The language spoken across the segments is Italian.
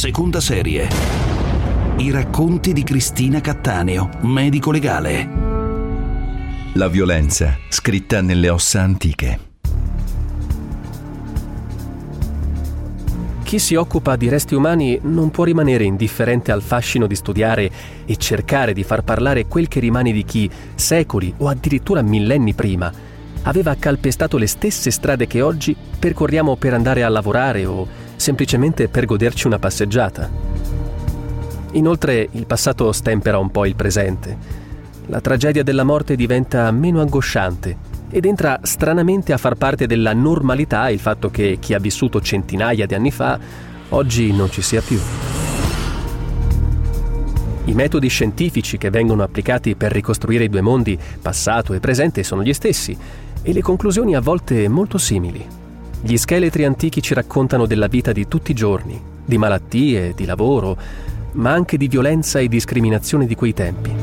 seconda serie. I racconti di Cristina Cattaneo, medico legale. La violenza, scritta nelle ossa antiche. Chi si occupa di resti umani non può rimanere indifferente al fascino di studiare e cercare di far parlare quel che rimane di chi, secoli o addirittura millenni prima, aveva calpestato le stesse strade che oggi percorriamo per andare a lavorare o semplicemente per goderci una passeggiata. Inoltre il passato stempera un po' il presente. La tragedia della morte diventa meno angosciante ed entra stranamente a far parte della normalità il fatto che chi ha vissuto centinaia di anni fa oggi non ci sia più. I metodi scientifici che vengono applicati per ricostruire i due mondi, passato e presente, sono gli stessi e le conclusioni a volte molto simili. Gli scheletri antichi ci raccontano della vita di tutti i giorni, di malattie, di lavoro, ma anche di violenza e discriminazione di quei tempi.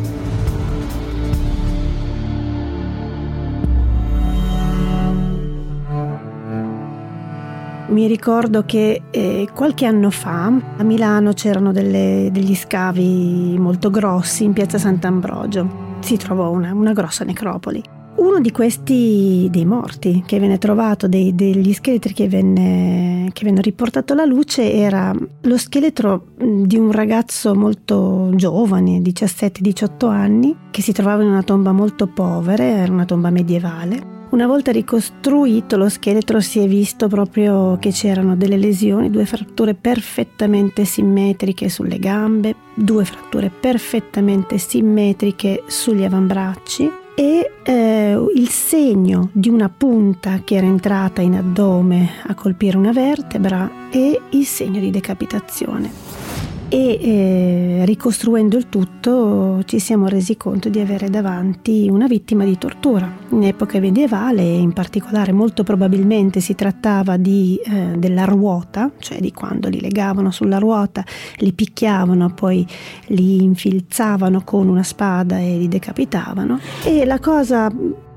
Mi ricordo che eh, qualche anno fa a Milano c'erano delle, degli scavi molto grossi in piazza Sant'Ambrogio. Si trovò una, una grossa necropoli. Uno di questi dei morti che venne trovato, dei, degli scheletri che venne, che venne riportato alla luce, era lo scheletro di un ragazzo molto giovane, 17-18 anni, che si trovava in una tomba molto povera, era una tomba medievale. Una volta ricostruito lo scheletro si è visto proprio che c'erano delle lesioni, due fratture perfettamente simmetriche sulle gambe, due fratture perfettamente simmetriche sugli avambracci e eh, il segno di una punta che era entrata in addome a colpire una vertebra e il segno di decapitazione e eh, ricostruendo il tutto ci siamo resi conto di avere davanti una vittima di tortura. In epoca medievale in particolare molto probabilmente si trattava di, eh, della ruota, cioè di quando li legavano sulla ruota, li picchiavano, poi li infilzavano con una spada e li decapitavano. E la cosa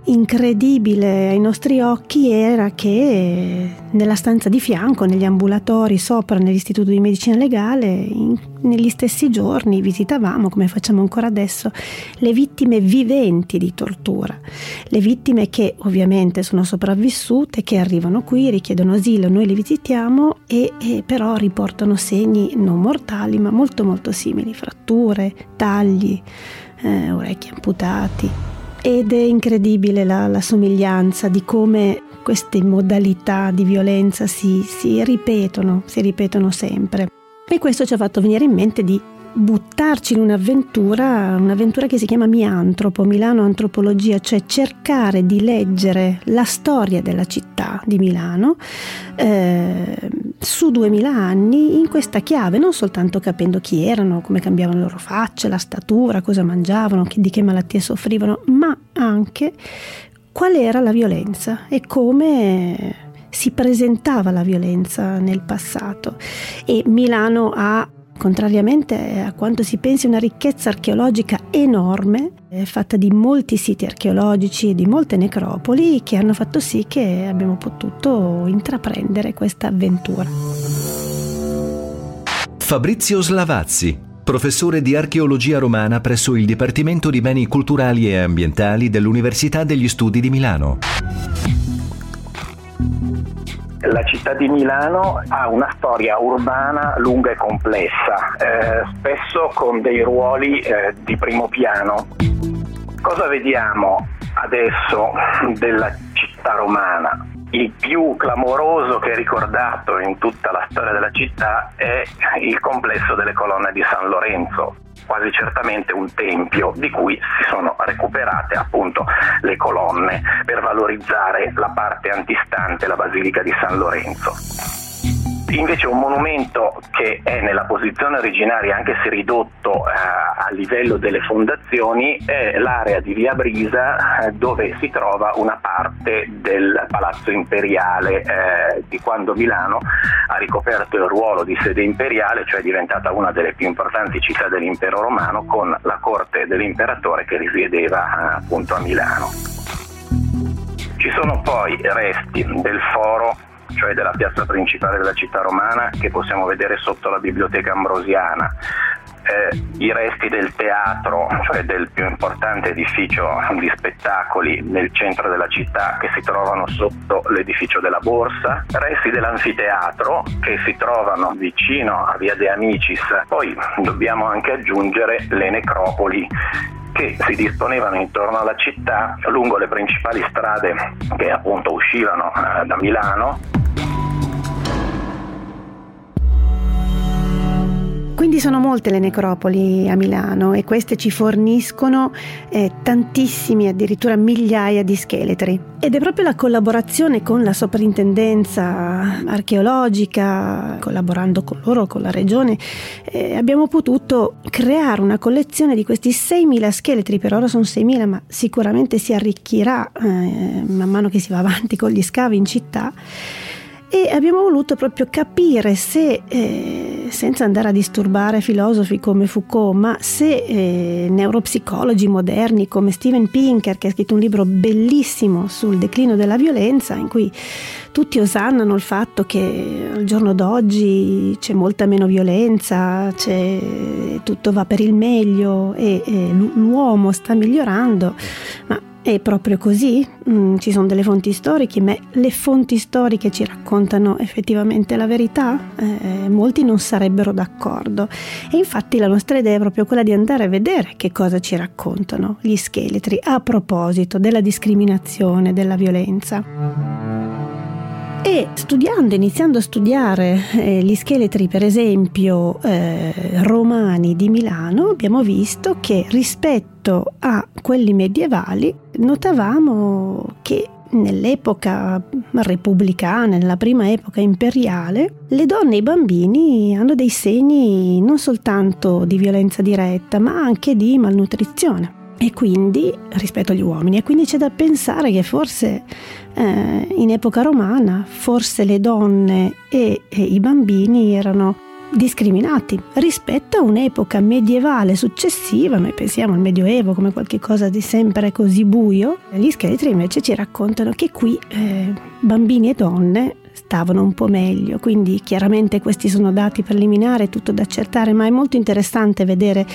incredibile ai nostri occhi era che nella stanza di fianco, negli ambulatori sopra nell'istituto di medicina legale, in, negli stessi giorni visitavamo, come facciamo ancora adesso, le vittime viventi di tortura, le vittime che ovviamente sono sopravvissute, che arrivano qui, richiedono asilo, noi le visitiamo e, e però riportano segni non mortali ma molto molto simili, fratture, tagli, eh, orecchi amputati ed è incredibile la, la somiglianza di come queste modalità di violenza si, si ripetono, si ripetono sempre. E questo ci ha fatto venire in mente di buttarci in un'avventura, un'avventura che si chiama Miantropo, Milano Antropologia, cioè cercare di leggere la storia della città di Milano eh, su duemila anni in questa chiave, non soltanto capendo chi erano, come cambiavano le loro facce, la statura, cosa mangiavano, di che malattie soffrivano, ma anche qual era la violenza e come si presentava la violenza nel passato. E Milano ha contrariamente a quanto si pensi, una ricchezza archeologica enorme, fatta di molti siti archeologici e di molte necropoli che hanno fatto sì che abbiamo potuto intraprendere questa avventura. Fabrizio Slavazzi, professore di archeologia romana presso il Dipartimento di Beni Culturali e Ambientali dell'Università degli Studi di Milano la città di Milano ha una storia urbana lunga e complessa, eh, spesso con dei ruoli eh, di primo piano. Cosa vediamo adesso della città romana? Il più clamoroso che è ricordato in tutta la storia della città è il complesso delle colonne di San Lorenzo, quasi certamente un tempio di cui si sono recuperate appunto le colonne per valorizzare la parte antistante la Basilica di San Lorenzo. Invece un monumento che è nella posizione originaria, anche se ridotto eh, a livello delle fondazioni, è l'area di Via Brisa eh, dove si trova una parte del Palazzo Imperiale eh, di quando Milano ha ricoperto il ruolo di sede imperiale, cioè è diventata una delle più importanti città dell'impero romano con la corte dell'imperatore che risiedeva eh, appunto a Milano. Ci sono poi resti del foro cioè della piazza principale della città romana che possiamo vedere sotto la biblioteca ambrosiana. Eh, i resti del teatro, cioè del più importante edificio di spettacoli nel centro della città che si trovano sotto l'edificio della Borsa, resti dell'anfiteatro che si trovano vicino a Via De Amicis, poi dobbiamo anche aggiungere le necropoli che si disponevano intorno alla città lungo le principali strade che appunto uscivano eh, da Milano Quindi sono molte le necropoli a Milano e queste ci forniscono eh, tantissimi, addirittura migliaia di scheletri. Ed è proprio la collaborazione con la soprintendenza archeologica, collaborando con loro, con la regione, eh, abbiamo potuto creare una collezione di questi 6.000 scheletri, per ora sono 6.000, ma sicuramente si arricchirà eh, man mano che si va avanti con gli scavi in città e abbiamo voluto proprio capire se, eh, senza andare a disturbare filosofi come Foucault, ma se eh, neuropsicologi moderni come Steven Pinker, che ha scritto un libro bellissimo sul declino della violenza, in cui tutti osannano il fatto che al giorno d'oggi c'è molta meno violenza, tutto va per il meglio e, e l'uomo sta migliorando, ma è proprio così? Mm, ci sono delle fonti storiche, ma le fonti storiche ci raccontano effettivamente la verità? Eh, molti non sarebbero d'accordo. E infatti la nostra idea è proprio quella di andare a vedere che cosa ci raccontano gli scheletri a proposito della discriminazione, della violenza. E studiando, iniziando a studiare eh, gli scheletri, per esempio, eh, romani di Milano, abbiamo visto che rispetto a quelli medievali notavamo che nell'epoca repubblicana, nella prima epoca imperiale, le donne e i bambini hanno dei segni non soltanto di violenza diretta, ma anche di malnutrizione. E quindi rispetto agli uomini e quindi c'è da pensare che forse eh, in epoca romana forse le donne e, e i bambini erano discriminati rispetto a un'epoca medievale successiva, noi pensiamo al Medioevo come qualcosa di sempre così buio, gli scheletri invece ci raccontano che qui eh, bambini e donne stavano un po' meglio, quindi chiaramente questi sono dati preliminari, tutto da accertare, ma è molto interessante vedere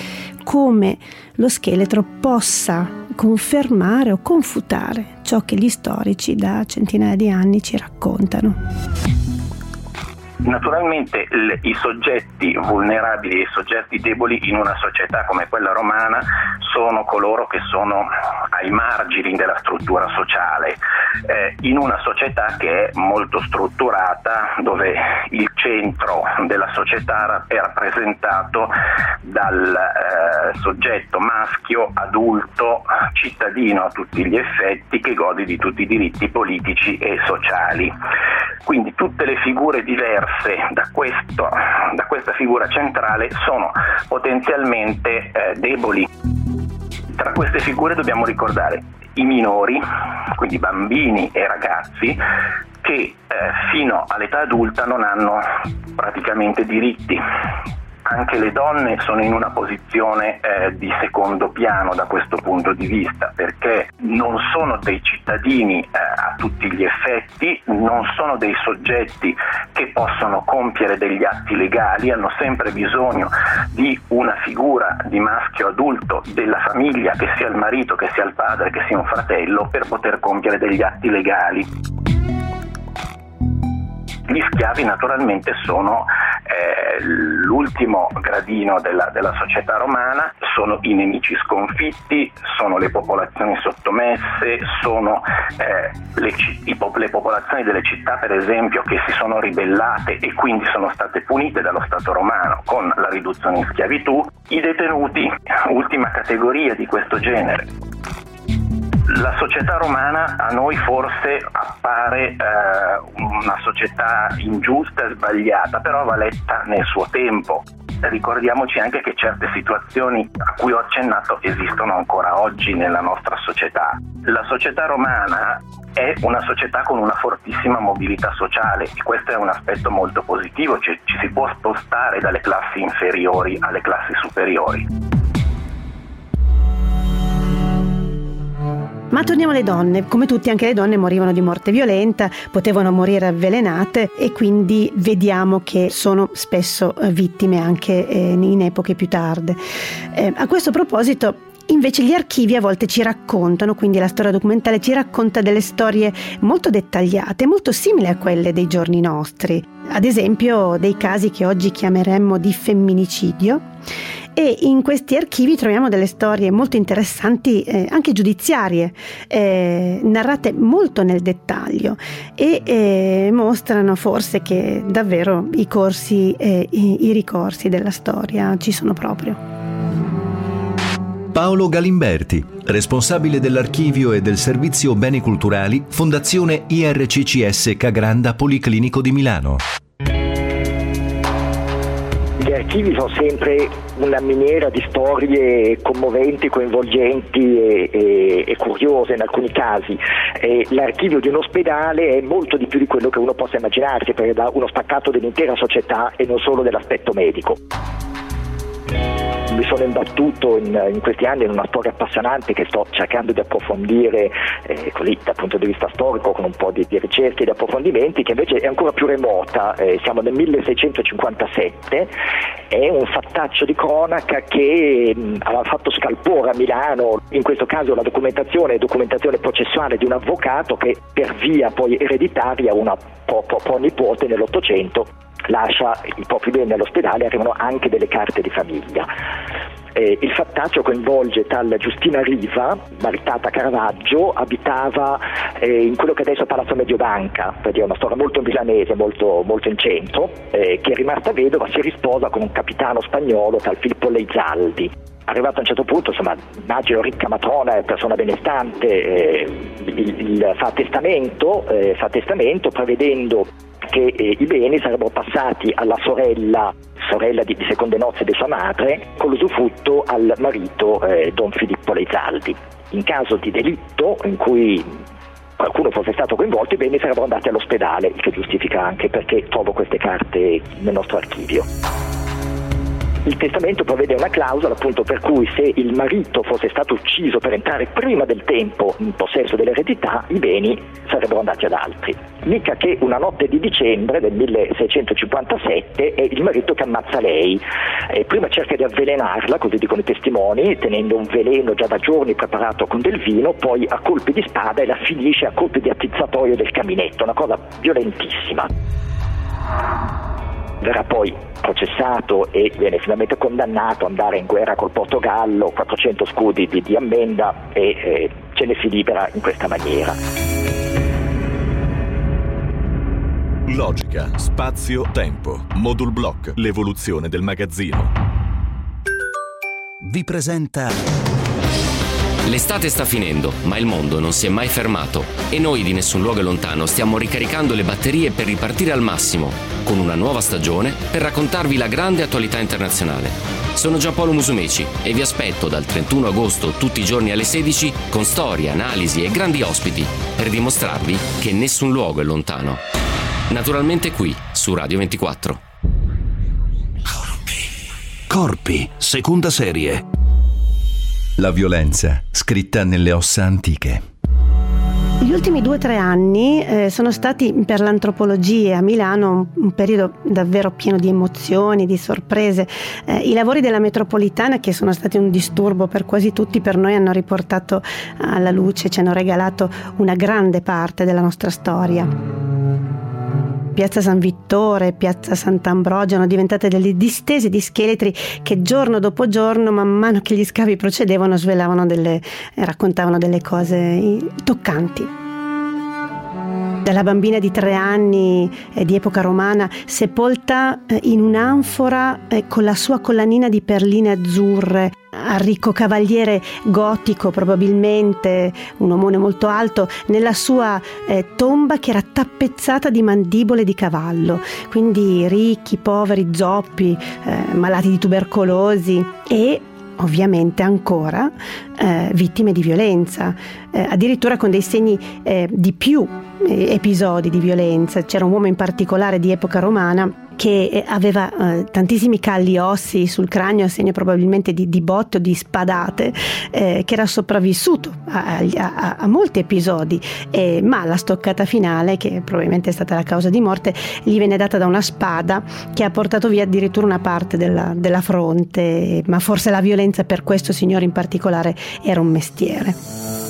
come lo scheletro possa confermare o confutare ciò che gli storici da centinaia di anni ci raccontano. Naturalmente i soggetti vulnerabili e i soggetti deboli in una società come quella romana sono coloro che sono ai margini della struttura sociale, eh, in una società che è molto strutturata, dove il centro della società è rappresentato dal eh, soggetto maschio, adulto, cittadino a tutti gli effetti, che gode di tutti i diritti politici e sociali. Quindi tutte le figure diverse da, questo, da questa figura centrale sono potenzialmente eh, deboli. Tra queste figure dobbiamo ricordare i minori, quindi bambini e ragazzi, che eh, fino all'età adulta non hanno praticamente diritti anche le donne sono in una posizione eh, di secondo piano da questo punto di vista perché non sono dei cittadini eh, a tutti gli effetti, non sono dei soggetti che possono compiere degli atti legali, hanno sempre bisogno di una figura di maschio adulto della famiglia, che sia il marito, che sia il padre, che sia un fratello, per poter compiere degli atti legali. Gli schiavi naturalmente sono l'ultimo gradino della, della, società romana, sono i nemici sconfitti, sono le popolazioni sottomesse, sono eh, le, i, le popolazioni delle città per esempio che si sono ribellate e quindi sono state punite dallo Stato romano con la riduzione in schiavitù, i detenuti, ultima categoria di questo genere la società romana a noi forse appare eh, una società ingiusta e sbagliata, però va letta nel suo tempo. Ricordiamoci anche che certe situazioni a cui ho accennato esistono ancora oggi nella nostra società. La società romana è una società con una fortissima mobilità sociale e questo è un aspetto molto positivo, cioè, ci si può spostare dalle classi inferiori alle classi superiori. Ma torniamo alle donne, come tutti anche le donne morivano di morte violenta, potevano morire avvelenate e quindi vediamo che sono spesso eh, vittime anche eh, in epoche più tarde. Eh, a questo proposito Invece gli archivi a volte ci raccontano, quindi la storia documentale ci racconta delle storie molto dettagliate, molto simili a quelle dei giorni nostri, ad esempio dei casi che oggi chiameremmo di femminicidio e in questi archivi troviamo delle storie molto interessanti, eh, anche giudiziarie, eh, narrate molto nel dettaglio e eh, mostrano forse che davvero i corsi e i, i ricorsi della storia ci sono proprio. Paolo Galimberti, responsabile dell'archivio e del servizio beni culturali, Fondazione IRCCS Cagranda Policlinico di Milano. Gli archivi sono sempre una miniera di storie commoventi, coinvolgenti e, e, e curiose in alcuni casi. E l'archivio di un ospedale è molto di più di quello che uno possa immaginarsi, perché dà uno spaccato dell'intera società e non solo dell'aspetto medico mi sono imbattuto in, in, questi anni in una storia appassionante che sto cercando di approfondire eh, così dal punto di vista storico con un po' di, di ricerche e di approfondimenti che invece è ancora più remota, eh, siamo nel 1657, è un fattaccio di cronaca che mh, aveva fatto scalpore a Milano, in questo caso la documentazione, documentazione processuale di un avvocato che per via poi ereditaria una nipote nell'Ottocento lascia i propri beni all'ospedale, arrivano anche delle carte di famiglia. Eh, il fattaccio coinvolge tal Giustina Riva, maritata Caravaggio, abitava eh, in quello che adesso è Palazzo Mediobanca, quindi è una storia molto milanese, molto, molto in centro, eh, che è rimasta vedova, si risposa con un capitano spagnolo tal Filippo Leizaldi arrivato a un certo punto, insomma, immagino ricca matrona, persona benestante, eh, il, il, fa, testamento, eh, fa testamento prevedendo che eh, i beni sarebbero passati alla sorella, sorella di, di, seconde nozze di sua madre, con l'usufrutto al marito eh, Don Filippo Leizaldi. In caso di delitto in cui qualcuno fosse stato coinvolto, i beni sarebbero andati all'ospedale, il che giustifica anche perché trovo queste carte nel nostro archivio. Il testamento prevede una clausola appunto per cui se il marito fosse stato ucciso per entrare prima del tempo in possesso dell'eredità, i beni sarebbero andati ad altri. Mica che una notte di dicembre del 1657 è il marito che ammazza lei. Eh, prima cerca di avvelenarla, così dicono i testimoni, tenendo un veleno già da giorni preparato con del vino, poi a colpi di spada e la finisce a colpi di attizzatoio del caminetto, una cosa violentissima verrà poi processato e viene finalmente condannato ad andare in guerra col Portogallo, 400 scudi di, di ammenda e eh, ce ne si libera in questa maniera. Logica, spazio, tempo. Modul Block, l'evoluzione del magazzino. Vi presenta L'estate sta finendo, ma il mondo non si è mai fermato e noi di Nessun Luogo Lontano stiamo ricaricando le batterie per ripartire al massimo, con una nuova stagione per raccontarvi la grande attualità internazionale. Sono Giampaolo Musumeci e vi aspetto dal 31 agosto tutti i giorni alle 16 con storie, analisi e grandi ospiti per dimostrarvi che nessun luogo è lontano. Naturalmente qui, su Radio 24. Corpi, seconda serie. La violenza, scritta nelle ossa antiche. Gli ultimi due o tre anni eh, sono stati per l'antropologia a Milano un, un, periodo davvero pieno di emozioni, di sorprese. Eh, I lavori della metropolitana, che sono stati un disturbo per quasi tutti, per noi hanno riportato alla luce, ci hanno regalato una grande parte della nostra storia. Piazza San Vittore, Piazza Sant'Ambrogio hanno diventate delle distese di scheletri che giorno dopo giorno, man mano che gli scavi procedevano, svelavano delle, raccontavano delle cose toccanti. Dalla bambina di tre anni eh, di epoca romana, sepolta eh, in un'anfora eh, con la sua collanina di perline azzurre, ricco cavaliere gotico, probabilmente un omone molto alto, nella sua eh, tomba che era tappezzata di mandibole di cavallo, quindi ricchi, poveri, zoppi, eh, malati di tubercolosi e ovviamente ancora eh, vittime di violenza, eh, addirittura con dei segni eh, di più eh, episodi di violenza. C'era un uomo in particolare di epoca romana che eh, aveva eh, tantissimi calli ossi sul cranio, a segno probabilmente di, di botte o di spadate, eh, che era sopravvissuto a, a, a molti episodi, eh, ma la stoccata finale, che probabilmente è stata la causa di morte, gli venne data da una spada che ha portato via addirittura una parte della, della fronte, ma forse la violenza per questo signore in particolare era un mestiere.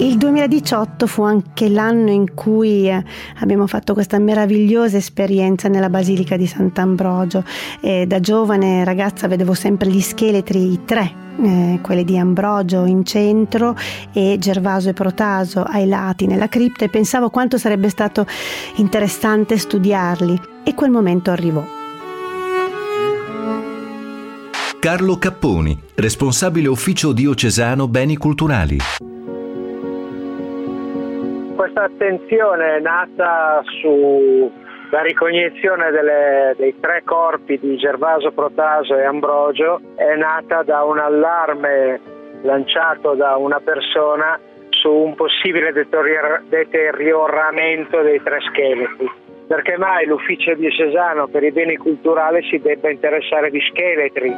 Il 2018 fu anche l'anno in cui eh, abbiamo fatto questa meravigliosa esperienza nella Basilica di Sant'Ambrogio. E da giovane ragazza vedevo sempre gli scheletri, i tre, eh, quelli di Ambrogio in centro e Gervaso e Protaso ai lati nella cripta e pensavo quanto sarebbe stato interessante studiarli. E quel momento arrivò. Carlo Capponi, responsabile ufficio diocesano beni culturali questa attenzione è nata sulla ricognizione delle, dei tre corpi di Gervaso, Protaso e Ambrogio, è nata da un allarme lanciato da una persona su un possibile deterioramento dei tre scheletri. Perché mai l'ufficio diocesano per i beni culturali si debba interessare di scheletri?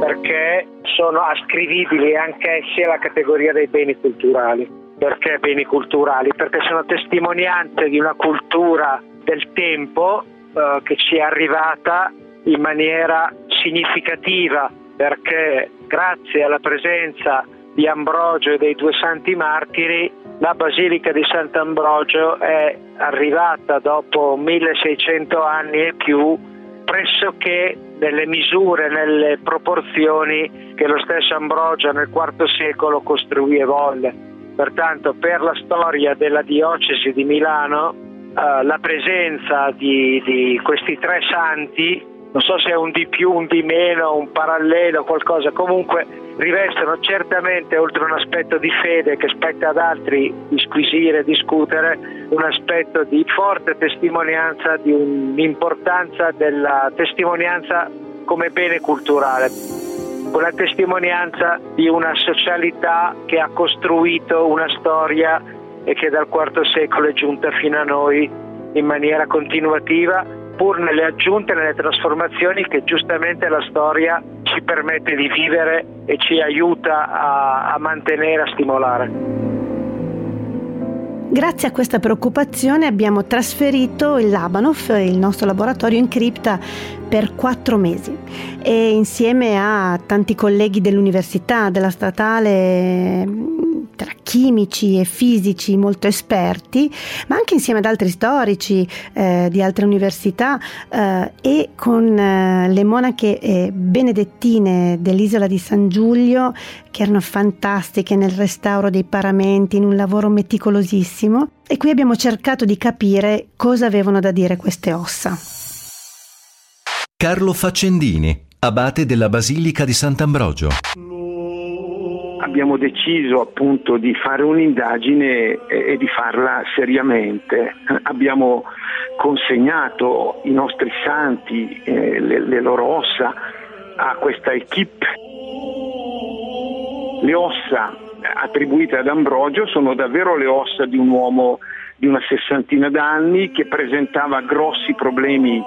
Perché sono ascrivibili anch'essi alla categoria dei beni culturali. Perché beni culturali? Perché sono testimonianze di una cultura del tempo eh, che ci è arrivata in maniera significativa perché grazie alla presenza di Ambrogio e dei due santi martiri la Basilica di Sant'Ambrogio è arrivata dopo 1600 anni e più pressoché nelle misure, nelle proporzioni che lo stesso Ambrogio nel IV secolo costruì e volle. Pertanto per la storia della diocesi di Milano eh, la presenza di, di, questi tre santi, non so se è un di più, un di meno, un parallelo, qualcosa, comunque rivestono certamente, oltre un aspetto di fede che spetta ad altri disquisire, discutere, un aspetto di forte testimonianza, di un'importanza della testimonianza come bene culturale con la testimonianza di una socialità che ha costruito una storia e che dal IV secolo è giunta fino a noi in maniera continuativa, pur nelle aggiunte nelle trasformazioni che giustamente la storia ci permette di vivere e ci aiuta a, a mantenere, a stimolare. Grazie a questa preoccupazione abbiamo trasferito il Labanov, il nostro laboratorio in cripta, per quattro mesi. E insieme a tanti colleghi dell'università, della statale, tra chimici e fisici molto esperti, ma anche insieme ad altri storici eh, di altre università eh, e con eh, le monache eh, benedettine dell'isola di San Giulio che erano fantastiche nel restauro dei paramenti, in un lavoro meticolosissimo. E qui abbiamo cercato di capire cosa avevano da dire queste ossa. Carlo Faccendini, abate della Basilica di Sant'Ambrogio abbiamo deciso appunto di fare un'indagine e, di farla seriamente. Abbiamo consegnato i nostri santi, eh, le, le loro ossa a questa equipe. Le ossa attribuite ad Ambrogio sono davvero le ossa di un uomo di una sessantina d'anni che presentava grossi problemi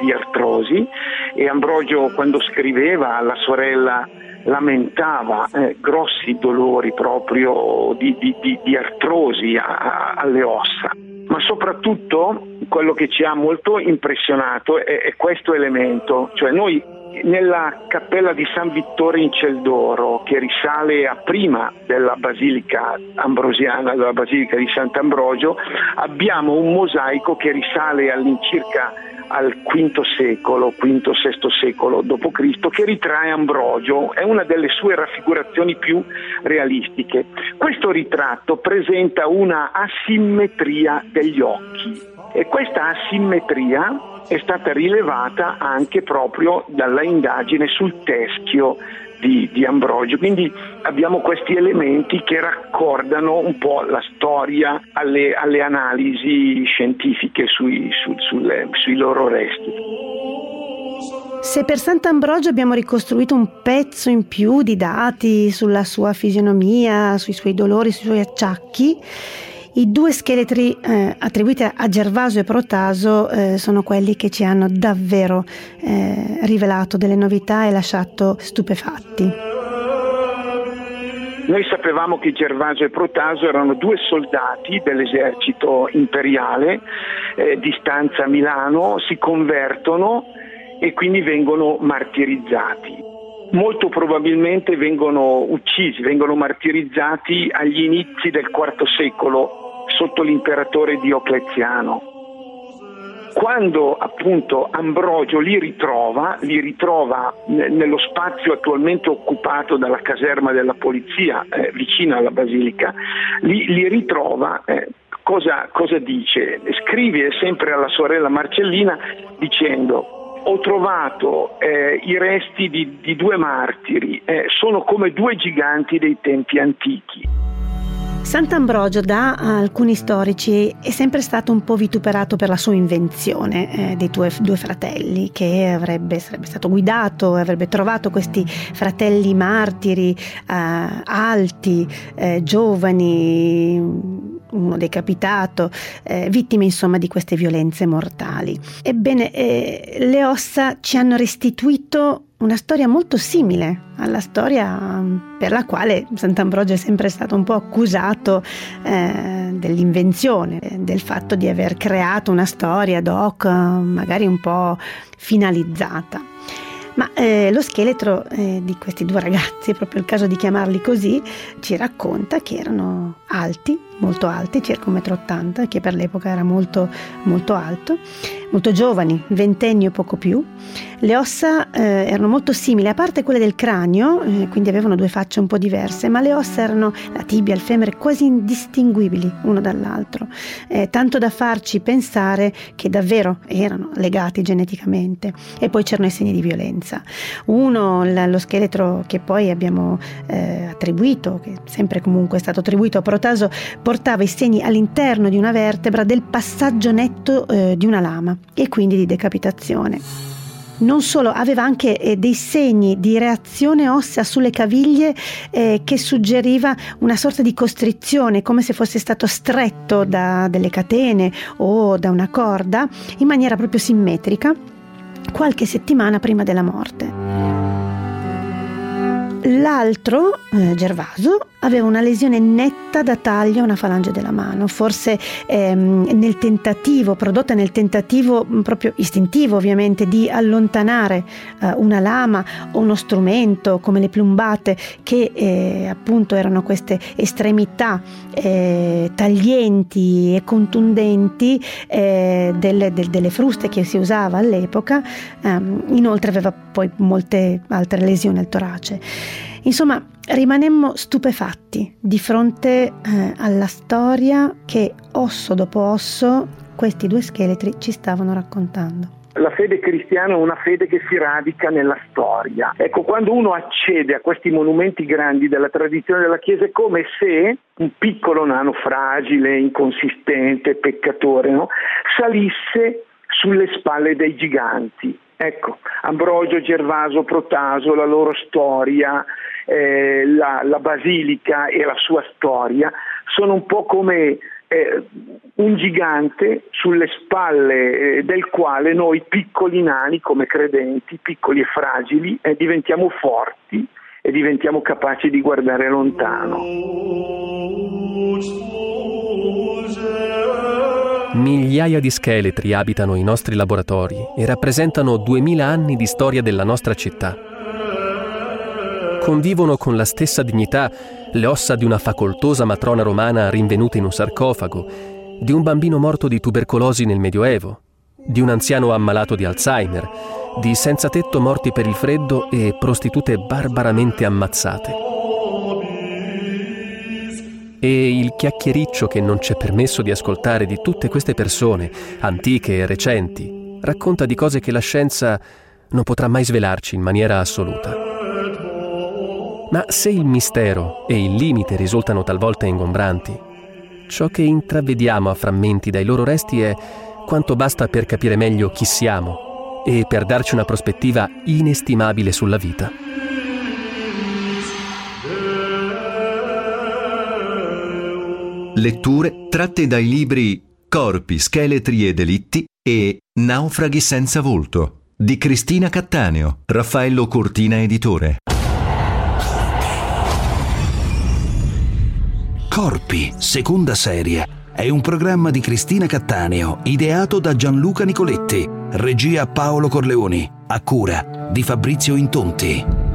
di artrosi e Ambrogio quando scriveva alla sorella lamentava eh, grossi dolori proprio di, di, di, di artrosi a, a, alle ossa. Ma soprattutto quello che ci ha molto impressionato è, è questo elemento, cioè noi nella cappella di San Vittore in Celdoro, che risale a prima della basilica ambrosiana, della basilica di Sant'Ambrogio, abbiamo un mosaico che risale all'incirca al V secolo, V-VI secolo d.C., che ritrae Ambrogio, è una delle sue raffigurazioni più realistiche. Questo ritratto presenta una asimmetria degli occhi e questa asimmetria è stata rilevata anche proprio dalla indagine sul teschio di, di, Ambrogio. Quindi abbiamo questi elementi che raccordano un po' la storia alle, alle analisi scientifiche sui, su, sulle, sui loro resti. Se per Sant'Ambrogio abbiamo ricostruito un pezzo in più di dati sulla sua fisionomia, sui suoi dolori, sui suoi acciacchi, I due scheletri eh, attribuiti a Gervaso e Protaso eh, sono quelli che ci hanno davvero eh, rivelato delle novità e lasciato stupefatti. Noi sapevamo che Gervaso e Protaso erano due soldati dell'esercito imperiale eh, di stanza a Milano, si convertono e quindi vengono martirizzati molto probabilmente vengono uccisi, vengono martirizzati agli inizi del IV secolo sotto l'imperatore Diocleziano. Quando appunto Ambrogio li ritrova, li ritrova nello spazio attualmente occupato dalla caserma della polizia eh, vicino alla basilica, li, li ritrova, eh, cosa, cosa dice? Scrive sempre alla sorella Marcellina dicendo ho trovato eh, i resti di, di due martiri, eh, sono come due giganti dei tempi antichi. Sant'Ambrogio da alcuni storici è sempre stato un po' vituperato per la sua invenzione eh, dei tuoi due fratelli, che avrebbe, sarebbe stato guidato avrebbe trovato questi fratelli martiri eh, alti, eh, giovani, uno decapitato, eh, vittime insomma di queste violenze mortali. Ebbene, eh, le ossa ci hanno restituito una storia molto simile alla storia mm, per la quale Sant'Ambrogio è sempre stato un po' accusato eh, dell'invenzione, del fatto di aver creato una storia ad hoc magari un po' finalizzata. Ma eh, lo scheletro eh, di questi due ragazzi, è proprio il caso di chiamarli così, ci racconta che erano alti, molto alti, circa 1,80 m, che per l'epoca era molto, molto alto, molto giovani, ventenni o poco più. Le ossa eh, erano molto simili, a parte quelle del cranio, eh, quindi avevano due facce un po' diverse, ma le ossa erano, la tibia, il femore, quasi indistinguibili uno dall'altro, eh, tanto da farci pensare che davvero erano legati geneticamente. E poi c'erano i segni di violenza. Uno, lo scheletro che poi abbiamo eh, attribuito, che sempre comunque è stato attribuito a Protaso, portava i segni all'interno di una vertebra del passaggio netto eh, di una lama e quindi di decapitazione. Non solo, aveva anche eh, dei segni di reazione ossea sulle caviglie eh, che suggeriva una sorta di costrizione, come se fosse stato stretto da delle catene o da una corda, in maniera proprio simmetrica, qualche settimana prima della morte. L'altro, eh, Gervaso, aveva una lesione netta da taglio a una falange della mano, forse ehm, nel tentativo, prodotta nel tentativo mm, proprio istintivo ovviamente di allontanare eh, una lama o uno strumento come le plumbate che eh, appunto erano queste estremità eh, taglienti e contundenti eh, delle, del, delle, fruste che si usava all'epoca, ehm, inoltre aveva poi molte altre lesioni al torace. Insomma, rimanemmo stupefatti di fronte eh, alla storia che osso dopo osso questi due scheletri ci stavano raccontando. La fede cristiana è una fede che si radica nella storia. Ecco, quando uno accede a questi monumenti grandi della tradizione della Chiesa è come se un piccolo nano fragile, inconsistente, peccatore, no? salisse sulle spalle dei giganti. Ecco, Ambrogio, Gervaso, Protaso, la loro storia, eh, la, la, basilica e la sua storia sono un po' come eh, un gigante sulle spalle eh, del quale noi piccoli nani come credenti, piccoli e fragili, eh, diventiamo forti e diventiamo capaci di guardare lontano. Migliaia di scheletri abitano i nostri laboratori e rappresentano duemila anni di storia della nostra città. Convivono con la stessa dignità le ossa di una facoltosa matrona romana rinvenuta in un sarcofago, di un bambino morto di tubercolosi nel Medioevo, di un anziano ammalato di Alzheimer, di senza tetto morti per il freddo e prostitute barbaramente ammazzate e il chiacchiericcio che non c'è permesso di ascoltare di tutte queste persone, antiche e recenti, racconta di cose che la scienza non potrà mai svelarci in maniera assoluta. Ma se il mistero e il limite risultano talvolta ingombranti, ciò che intravediamo a frammenti dai loro resti è quanto basta per capire meglio chi siamo e per darci una prospettiva inestimabile sulla vita. Letture tratte dai libri Corpi, scheletri e delitti e Naufraghi senza volto di Cristina Cattaneo, Raffaello Cortina editore. Corpi, seconda serie. È un programma di Cristina Cattaneo, ideato da Gianluca Nicoletti, regia Paolo Corleoni, a cura di Fabrizio Intonti.